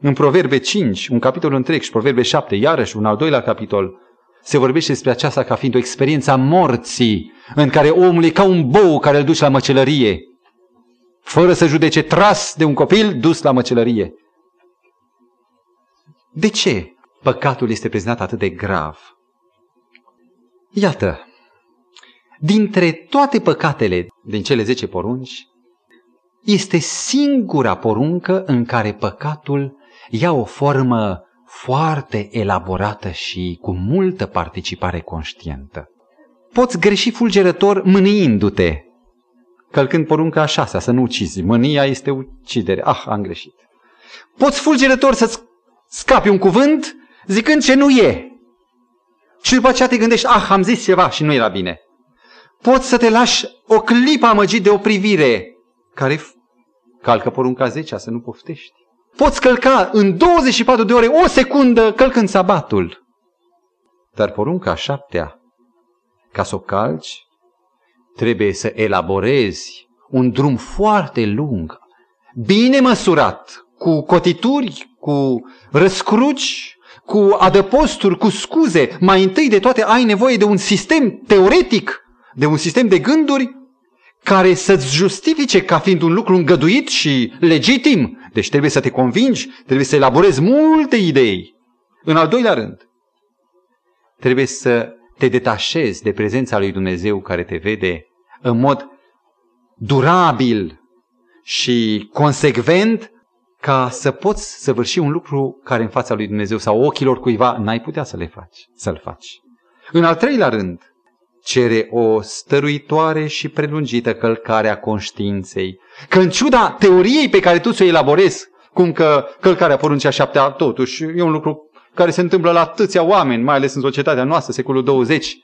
În Proverbe 5, un capitol întreg și Proverbe 7, iarăși un al doilea capitol, se vorbește despre aceasta ca fiind o experiență a morții, în care omul e ca un bou care îl duce la măcelărie, fără să judece tras de un copil dus la măcelărie. De ce păcatul este prezentat atât de grav? Iată, dintre toate păcatele din cele zece porunci, este singura poruncă în care păcatul ia o formă foarte elaborată și cu multă participare conștientă. Poți greși fulgerător mâniindu-te, călcând porunca a șasea, să nu ucizi. Mânia este ucidere. Ah, am greșit. Poți fulgerător să scapi un cuvânt zicând ce nu e. Și după aceea te gândești, ah, am zis ceva și nu era bine. Poți să te lași o clipă amăgit de o privire care calcă porunca 10 să nu poftești. Poți călca în 24 de ore o secundă călcând sabatul. Dar porunca șaptea, ca să o calci, trebuie să elaborezi un drum foarte lung, bine măsurat, cu cotituri, cu răscruci, cu adăposturi, cu scuze. Mai întâi de toate ai nevoie de un sistem teoretic, de un sistem de gânduri care să-ți justifice ca fiind un lucru îngăduit și legitim. Deci trebuie să te convingi, trebuie să elaborezi multe idei. În al doilea rând, trebuie să te detașezi de prezența lui Dumnezeu care te vede în mod durabil și consecvent ca să poți săvârși un lucru care în fața lui Dumnezeu sau ochilor cuiva n-ai putea să le faci, să-l faci. În al treilea rând, cere o stăruitoare și prelungită călcare a conștiinței. Că în ciuda teoriei pe care tu ți-o elaborezi, cum că călcarea poruncea șaptea totuși e un lucru care se întâmplă la atâția oameni, mai ales în societatea noastră, secolul 20.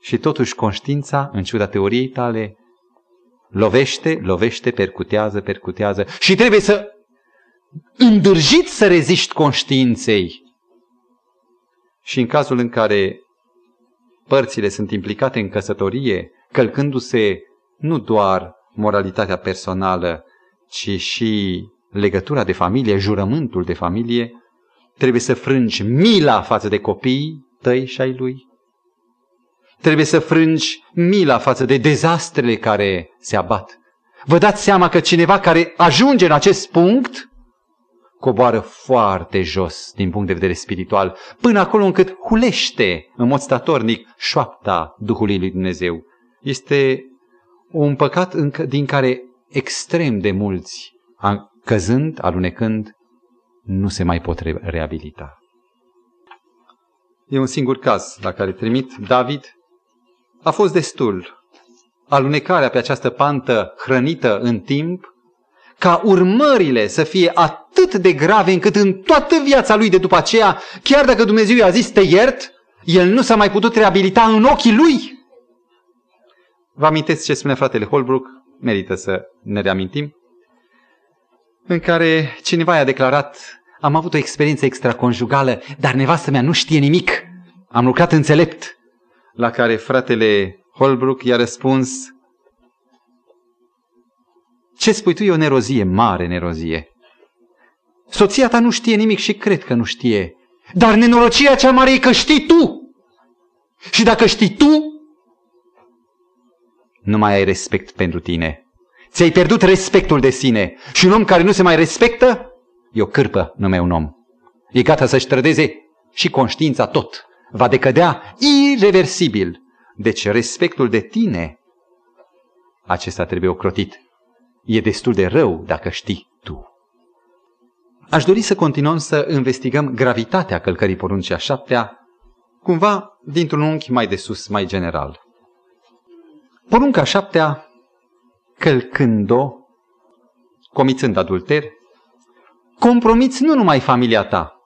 Și totuși conștiința, în ciuda teoriei tale, lovește, lovește, percutează, percutează și trebuie să îndârjit să reziști conștiinței. Și în cazul în care părțile sunt implicate în căsătorie, călcându-se nu doar moralitatea personală, ci și legătura de familie, jurământul de familie, trebuie să frângi mila față de copiii tăi și ai lui. Trebuie să frângi mila față de dezastrele care se abat. Vă dați seama că cineva care ajunge în acest punct coboară foarte jos din punct de vedere spiritual, până acolo încât hulește în mod statornic șoapta Duhului lui Dumnezeu. Este un păcat din care extrem de mulți, căzând, alunecând, nu se mai pot reabilita. E un singur caz la care trimit David. A fost destul. Alunecarea pe această pantă hrănită în timp ca urmările să fie atât de grave încât în toată viața lui de după aceea, chiar dacă Dumnezeu i-a zis te iert, el nu s-a mai putut reabilita în ochii lui. Vă amintiți ce spune fratele Holbrook? Merită să ne reamintim. În care cineva i-a declarat, am avut o experiență extraconjugală, dar nevastă mea nu știe nimic. Am lucrat înțelept. La care fratele Holbrook i-a răspuns, ce spui tu e o nerozie, mare nerozie. Soția ta nu știe nimic și cred că nu știe. Dar nenorocirea cea mare e că știi tu. Și dacă știi tu, nu mai ai respect pentru tine. Ți-ai pierdut respectul de sine. Și un om care nu se mai respectă, e o cârpă, nu mai un om. E gata să-și trădeze și conștiința tot. Va decădea irreversibil. Deci respectul de tine, acesta trebuie ocrotit e destul de rău dacă știi tu. Aș dori să continuăm să investigăm gravitatea călcării poruncii a șaptea, cumva dintr-un unghi mai de sus, mai general. Porunca șaptea, călcând-o, comițând adulter, compromiți nu numai familia ta,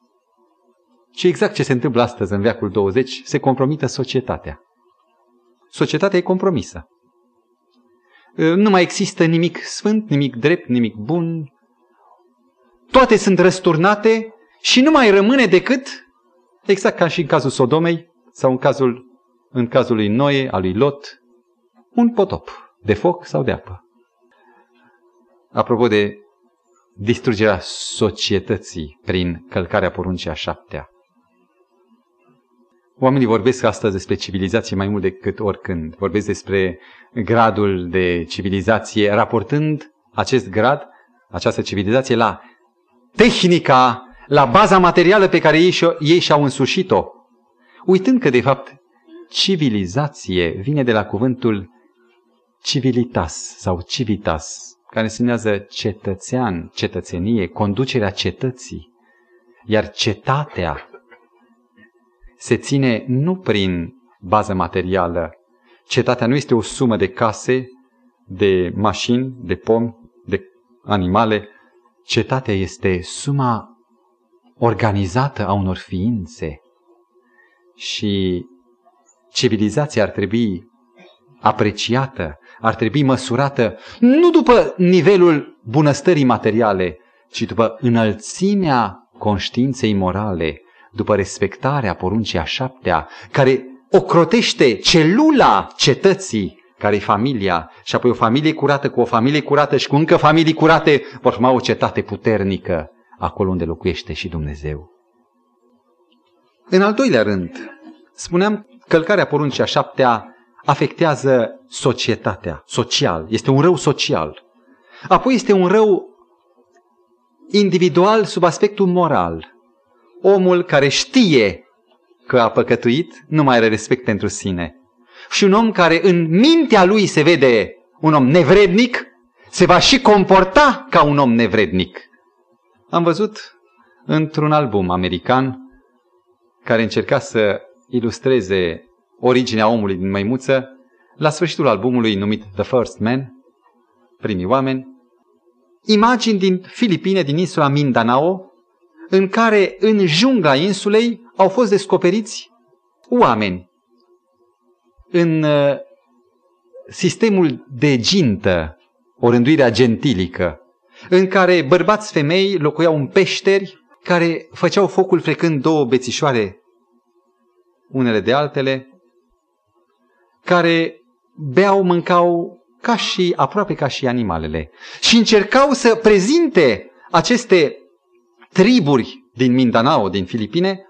Și exact ce se întâmplă astăzi în veacul 20, se compromită societatea. Societatea e compromisă. Nu mai există nimic sfânt, nimic drept, nimic bun. Toate sunt răsturnate și nu mai rămâne decât, exact ca și în cazul Sodomei sau în cazul, în cazul lui Noe, al lui Lot, un potop de foc sau de apă. Apropo de distrugerea societății prin călcarea poruncii a șaptea. Oamenii vorbesc astăzi despre civilizație mai mult decât oricând. Vorbesc despre gradul de civilizație, raportând acest grad, această civilizație la tehnica, la baza materială pe care ei, și- ei și-au însușit-o. Uitând că, de fapt, civilizație vine de la cuvântul civilitas sau civitas, care însemnează cetățean, cetățenie, conducerea cetății. Iar cetatea se ține nu prin bază materială. Cetatea nu este o sumă de case, de mașini, de pomi, de animale. Cetatea este suma organizată a unor ființe. Și civilizația ar trebui apreciată, ar trebui măsurată nu după nivelul bunăstării materiale, ci după înălțimea conștiinței morale, după respectarea poruncii a șaptea, care ocrotește celula cetății, care e familia, și apoi o familie curată cu o familie curată și cu încă familii curate vor forma o cetate puternică acolo unde locuiește și Dumnezeu. În al doilea rând, spuneam, călcarea poruncii a șaptea afectează societatea, social. Este un rău social. Apoi este un rău individual sub aspectul moral. Omul care știe că a păcătuit nu mai are respect pentru sine. Și un om care în mintea lui se vede un om nevrednic, se va și comporta ca un om nevrednic. Am văzut într-un album american care încerca să ilustreze originea omului din măimuță, la sfârșitul albumului numit The First Man, primii oameni, imagini din Filipine, din insula Mindanao, în care în jungla insulei au fost descoperiți oameni. În uh, sistemul de gintă, o rânduire gentilică, în care bărbați femei locuiau în peșteri care făceau focul frecând două bețișoare unele de altele, care beau, mâncau ca și, aproape ca și animalele. Și încercau să prezinte aceste triburi din Mindanao, din Filipine,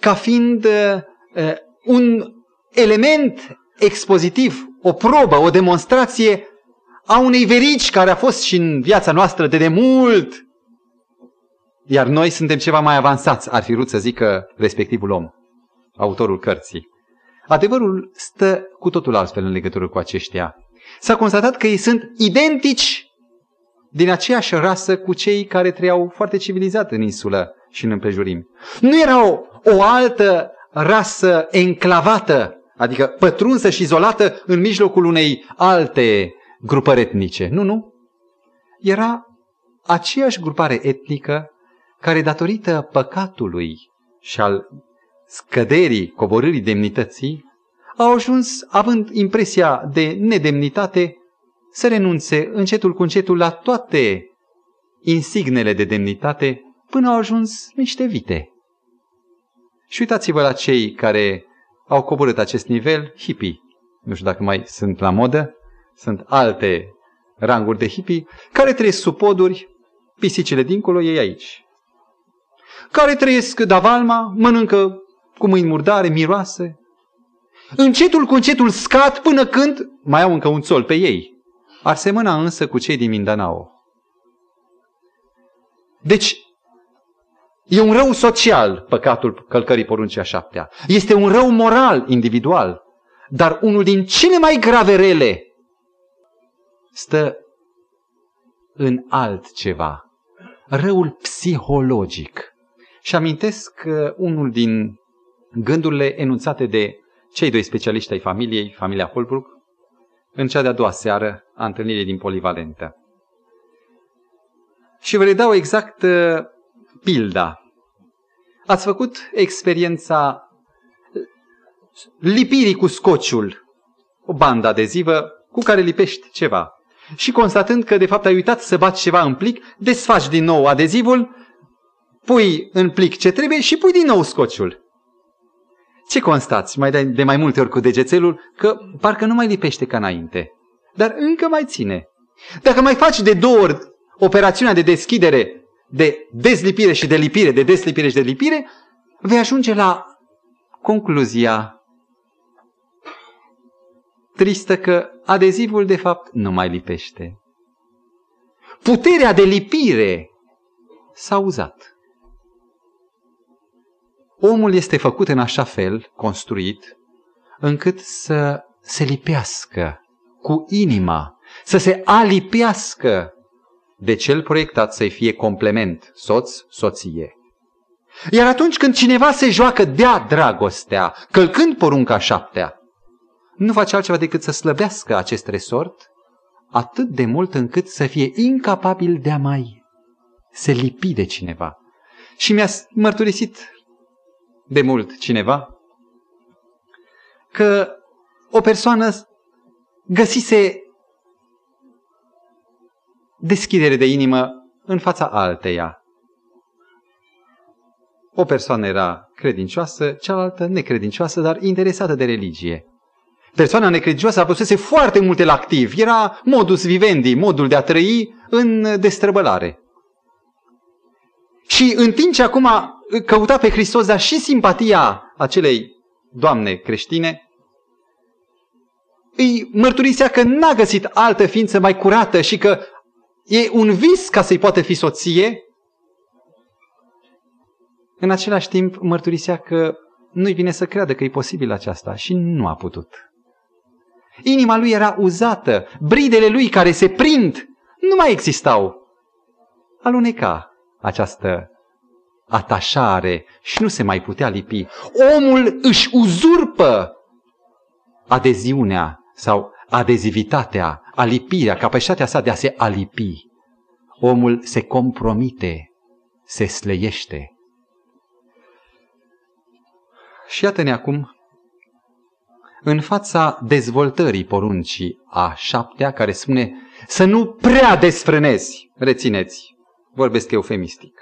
ca fiind uh, uh, un element expozitiv, o probă, o demonstrație a unei verici care a fost și în viața noastră de demult. Iar noi suntem ceva mai avansați, ar fi vrut să zică respectivul om, autorul cărții. Adevărul stă cu totul altfel în legătură cu aceștia. S-a constatat că ei sunt identici din aceeași rasă cu cei care trăiau foarte civilizat în insulă și în împrejurim. Nu era o, o altă rasă enclavată, adică pătrunsă și izolată în mijlocul unei alte grupări etnice. Nu, nu. Era aceeași grupare etnică care, datorită păcatului și al scăderii, coborârii demnității, au ajuns, având impresia de nedemnitate, să renunțe încetul cu încetul la toate insignele de demnitate până au ajuns niște vite. Și uitați-vă la cei care au coborât acest nivel, hippie. Nu știu dacă mai sunt la modă, sunt alte ranguri de hippie, care trăiesc sub poduri, pisicile dincolo, ei aici. Care trăiesc davalma, mănâncă cu mâini murdare, miroase. Încetul cu încetul scad până când mai au încă un țol pe ei. Ar semăna însă cu cei din Mindanao. Deci, e un rău social păcatul călcării poruncii a șaptea. Este un rău moral individual. Dar unul din cele mai grave rele stă în altceva. Răul psihologic. Și amintesc unul din gândurile enunțate de cei doi specialiști ai familiei, familia Holbrook, în cea de-a doua seară a întâlnirii din Polivalentă. Și vă redau exact uh, pilda. ați făcut experiența lipirii cu scociul, o bandă adezivă cu care lipești ceva. Și constatând că de fapt ai uitat să bați ceva în plic, desfaci din nou adezivul, pui în plic ce trebuie și pui din nou scociul. Ce constați mai de, de mai multe ori cu degețelul? Că parcă nu mai lipește ca înainte, dar încă mai ține. Dacă mai faci de două ori operațiunea de deschidere, de dezlipire și de lipire, de deslipire și de lipire, vei ajunge la concluzia tristă că adezivul de fapt nu mai lipește. Puterea de lipire s-a uzat. Omul este făcut în așa fel, construit, încât să se lipească cu inima, să se alipească de cel proiectat să-i fie complement, soț, soție. Iar atunci când cineva se joacă de-a dragostea, călcând porunca șaptea, nu face altceva decât să slăbească acest resort atât de mult încât să fie incapabil de a mai se lipi de cineva. Și mi-a mărturisit de mult cineva că o persoană găsise deschidere de inimă în fața alteia. O persoană era credincioasă, cealaltă necredincioasă, dar interesată de religie. Persoana necredincioasă apăsese foarte multe la activ. Era modus vivendi, modul de a trăi în destrăbălare. Și în timp ce acum căuta pe Hristos, dar și simpatia acelei doamne creștine, îi mărturisea că n-a găsit altă ființă mai curată și că e un vis ca să-i poată fi soție. În același timp mărturisea că nu-i vine să creadă că e posibil aceasta și nu a putut. Inima lui era uzată, bridele lui care se prind nu mai existau. Aluneca această atașare și nu se mai putea lipi. Omul își uzurpă adeziunea sau adezivitatea, alipirea, capacitatea sa de a se alipi. Omul se compromite, se sleiește. Și iată-ne acum în fața dezvoltării poruncii a șaptea, care spune să nu prea desfrânezi, rețineți, vorbesc eufemistic.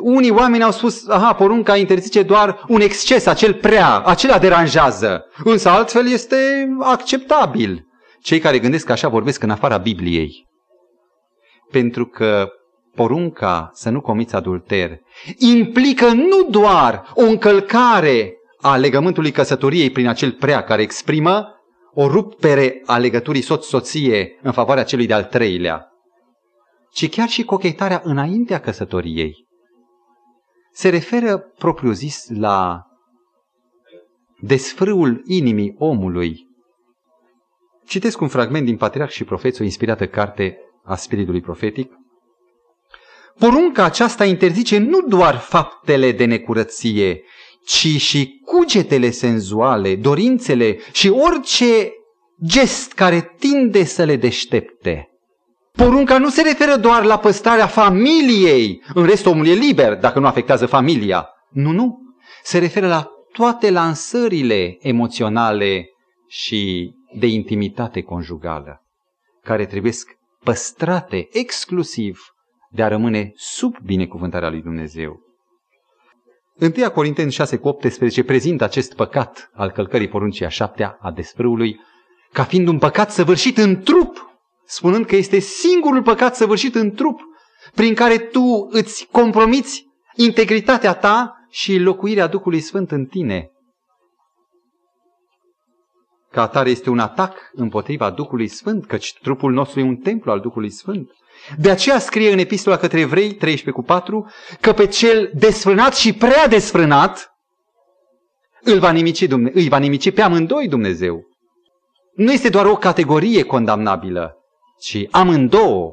Unii oameni au spus, aha, porunca interzice doar un exces, acel prea, acela deranjează, însă altfel este acceptabil. Cei care gândesc așa vorbesc în afara Bibliei. Pentru că porunca să nu comiți adulter implică nu doar o încălcare a legământului căsătoriei prin acel prea care exprimă o rupere a legăturii soț-soție în favoarea celui de-al treilea, ci chiar și cochetarea înaintea căsătoriei. Se referă propriu-zis la desfrâul inimii omului. Citesc un fragment din Patriarh și Profeți, o inspirată carte a spiritului profetic. Porunca aceasta interzice nu doar faptele de necurăție, ci și cugetele senzuale, dorințele și orice gest care tinde să le deștepte. Porunca nu se referă doar la păstrarea familiei, în rest omul e liber dacă nu afectează familia. Nu, nu. Se referă la toate lansările emoționale și de intimitate conjugală, care trebuie păstrate exclusiv de a rămâne sub binecuvântarea lui Dumnezeu. 1 Corinteni 6 cu 18 prezintă acest păcat al călcării poruncii a șaptea a desfrâului ca fiind un păcat săvârșit în trup, spunând că este singurul păcat săvârșit în trup, prin care tu îți compromiți integritatea ta și locuirea Duhului Sfânt în tine. Ca atare este un atac împotriva Duhului Sfânt, căci trupul nostru e un templu al Duhului Sfânt. De aceea scrie în epistola către evrei 13 cu 4 că pe cel desfrânat și prea desfrânat îl va nimici, Dumne- îi va nimici pe amândoi Dumnezeu. Nu este doar o categorie condamnabilă, ci amândouă.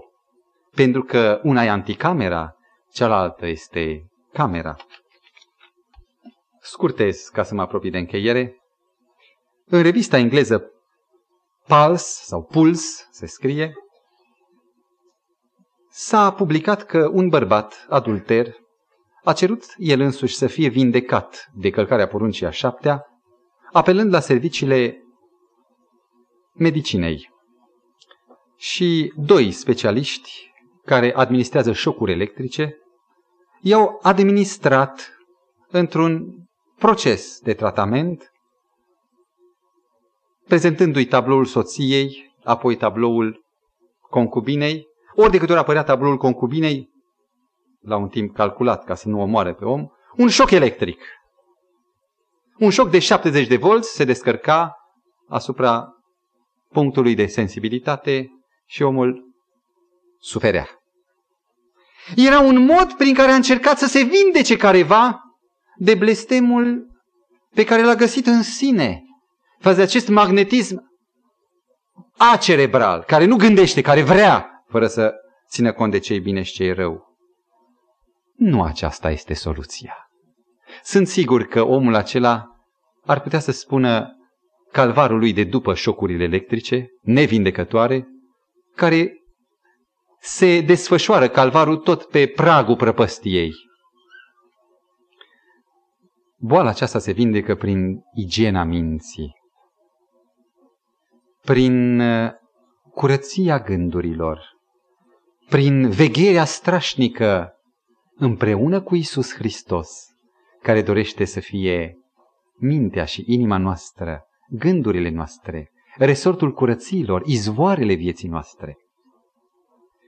Pentru că una e anticamera, cealaltă este camera. Scurtez ca să mă apropii de încheiere. În revista engleză Pulse sau Puls se scrie, s-a publicat că un bărbat adulter a cerut el însuși să fie vindecat de călcarea poruncii a șaptea, apelând la serviciile medicinei. Și doi specialiști care administrează șocuri electrice i-au administrat într-un proces de tratament, prezentându-i tabloul soției, apoi tabloul concubinei, ori de câte ori apărea tabloul concubinei, la un timp calculat ca să nu omoare pe om, un șoc electric. Un șoc de 70 de volți se descărca asupra punctului de sensibilitate și omul suferea. Era un mod prin care a încercat să se vindece careva de blestemul pe care l-a găsit în sine, față de acest magnetism acerebral, care nu gândește, care vrea, fără să țină cont de ce e bine și ce e rău. Nu aceasta este soluția. Sunt sigur că omul acela ar putea să spună calvarul lui de după șocurile electrice, nevindecătoare, care se desfășoară calvarul tot pe pragul prăpăstiei. Boala aceasta se vindecă prin igiena minții, prin uh, curăția gândurilor, prin vegherea strașnică împreună cu Isus Hristos, care dorește să fie mintea și inima noastră, gândurile noastre, resortul curăților, izvoarele vieții noastre.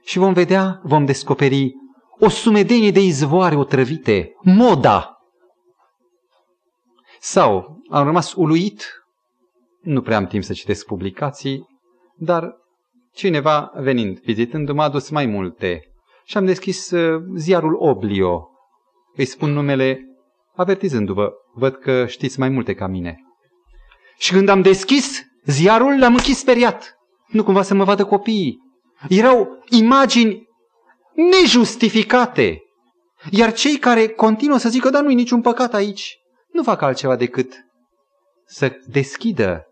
Și vom vedea, vom descoperi o sumedenie de izvoare otrăvite, moda. Sau am rămas uluit, nu prea am timp să citesc publicații, dar cineva venind, vizitându-mă, a adus mai multe și am deschis uh, ziarul Oblio. Îi spun numele avertizându-vă, văd că știți mai multe ca mine. Și când am deschis ziarul, l-am închis speriat. Nu cumva să mă vadă copiii. Erau imagini nejustificate. Iar cei care continuă să zică, dar nu-i niciun păcat aici, nu fac altceva decât să deschidă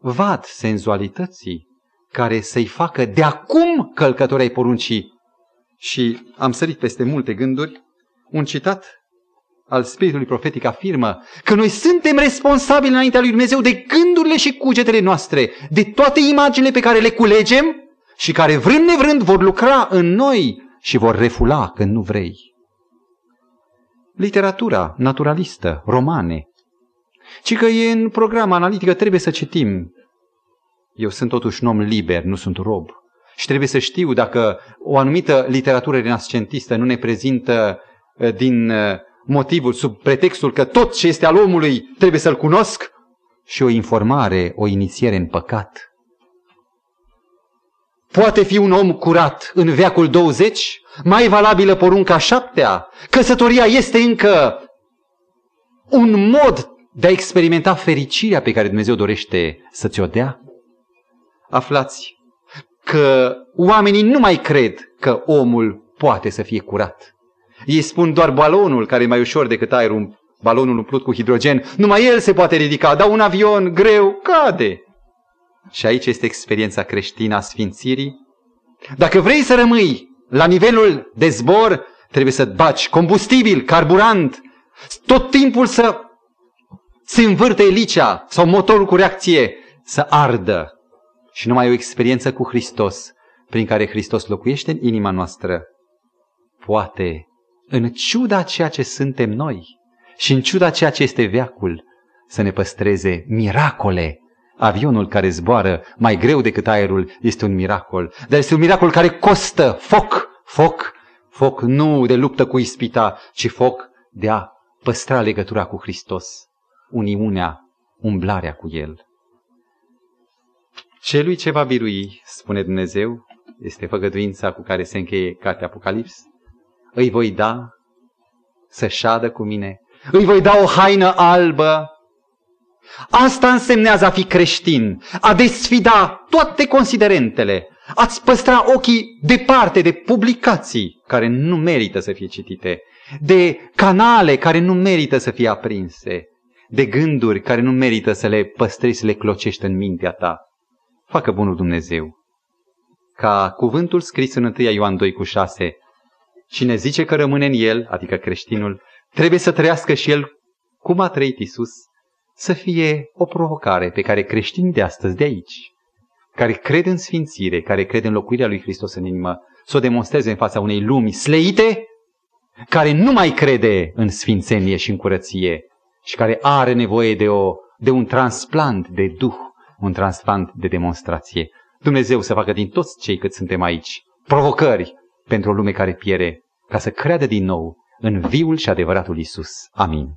vad senzualității care să-i facă de acum călcători ai poruncii și am sărit peste multe gânduri, un citat al spiritului profetic afirmă că noi suntem responsabili înaintea lui Dumnezeu de gândurile și cugetele noastre, de toate imaginile pe care le culegem și care vrând nevrând vor lucra în noi și vor refula când nu vrei. Literatura naturalistă, romane, ci că e în program analitică, trebuie să citim. Eu sunt totuși un om liber, nu sunt rob. Și trebuie să știu dacă o anumită literatură renascentistă nu ne prezintă uh, din uh, motivul, sub pretextul că tot ce este al omului trebuie să-l cunosc și o informare, o inițiere în păcat. Poate fi un om curat în veacul 20? Mai valabilă porunca șaptea? Căsătoria este încă un mod de a experimenta fericirea pe care Dumnezeu dorește să ți-o dea? Aflați că oamenii nu mai cred că omul poate să fie curat. Ei spun doar balonul, care e mai ușor decât aerul, balonul umplut cu hidrogen, numai el se poate ridica, dar un avion greu cade. Și aici este experiența creștină a sfințirii. Dacă vrei să rămâi la nivelul de zbor, trebuie să baci combustibil, carburant, tot timpul să se învârte elicea sau motorul cu reacție să ardă și numai o experiență cu Hristos, prin care Hristos locuiește în inima noastră, poate, în ciuda ceea ce suntem noi și în ciuda ceea ce este veacul, să ne păstreze miracole. Avionul care zboară mai greu decât aerul este un miracol, dar este un miracol care costă foc, foc, foc nu de luptă cu ispita, ci foc de a păstra legătura cu Hristos, uniunea, umblarea cu El. Celui ce va birui, spune Dumnezeu, este făgăduința cu care se încheie cartea Apocalips, îi voi da să șadă cu mine, îi voi da o haină albă. Asta însemnează a fi creștin, a desfida toate considerentele, ați păstra ochii departe de publicații care nu merită să fie citite, de canale care nu merită să fie aprinse, de gânduri care nu merită să le păstrezi, să le clocești în mintea ta. Facă bunul Dumnezeu ca cuvântul scris în 1 Ioan 2 cu 6 cine zice că rămâne în el, adică creștinul, trebuie să trăiască și el cum a trăit Isus, să fie o provocare pe care creștinii de astăzi, de aici, care cred în sfințire, care cred în locuirea lui Hristos în inimă, să o demonstreze în fața unei lumi sleite, care nu mai crede în sfințenie și în curăție și care are nevoie de, o, de un transplant de duh, un transplant de demonstrație. Dumnezeu să facă din toți cei cât suntem aici provocări pentru o lume care piere, ca să creadă din nou în viul și adevăratul Isus. Amin.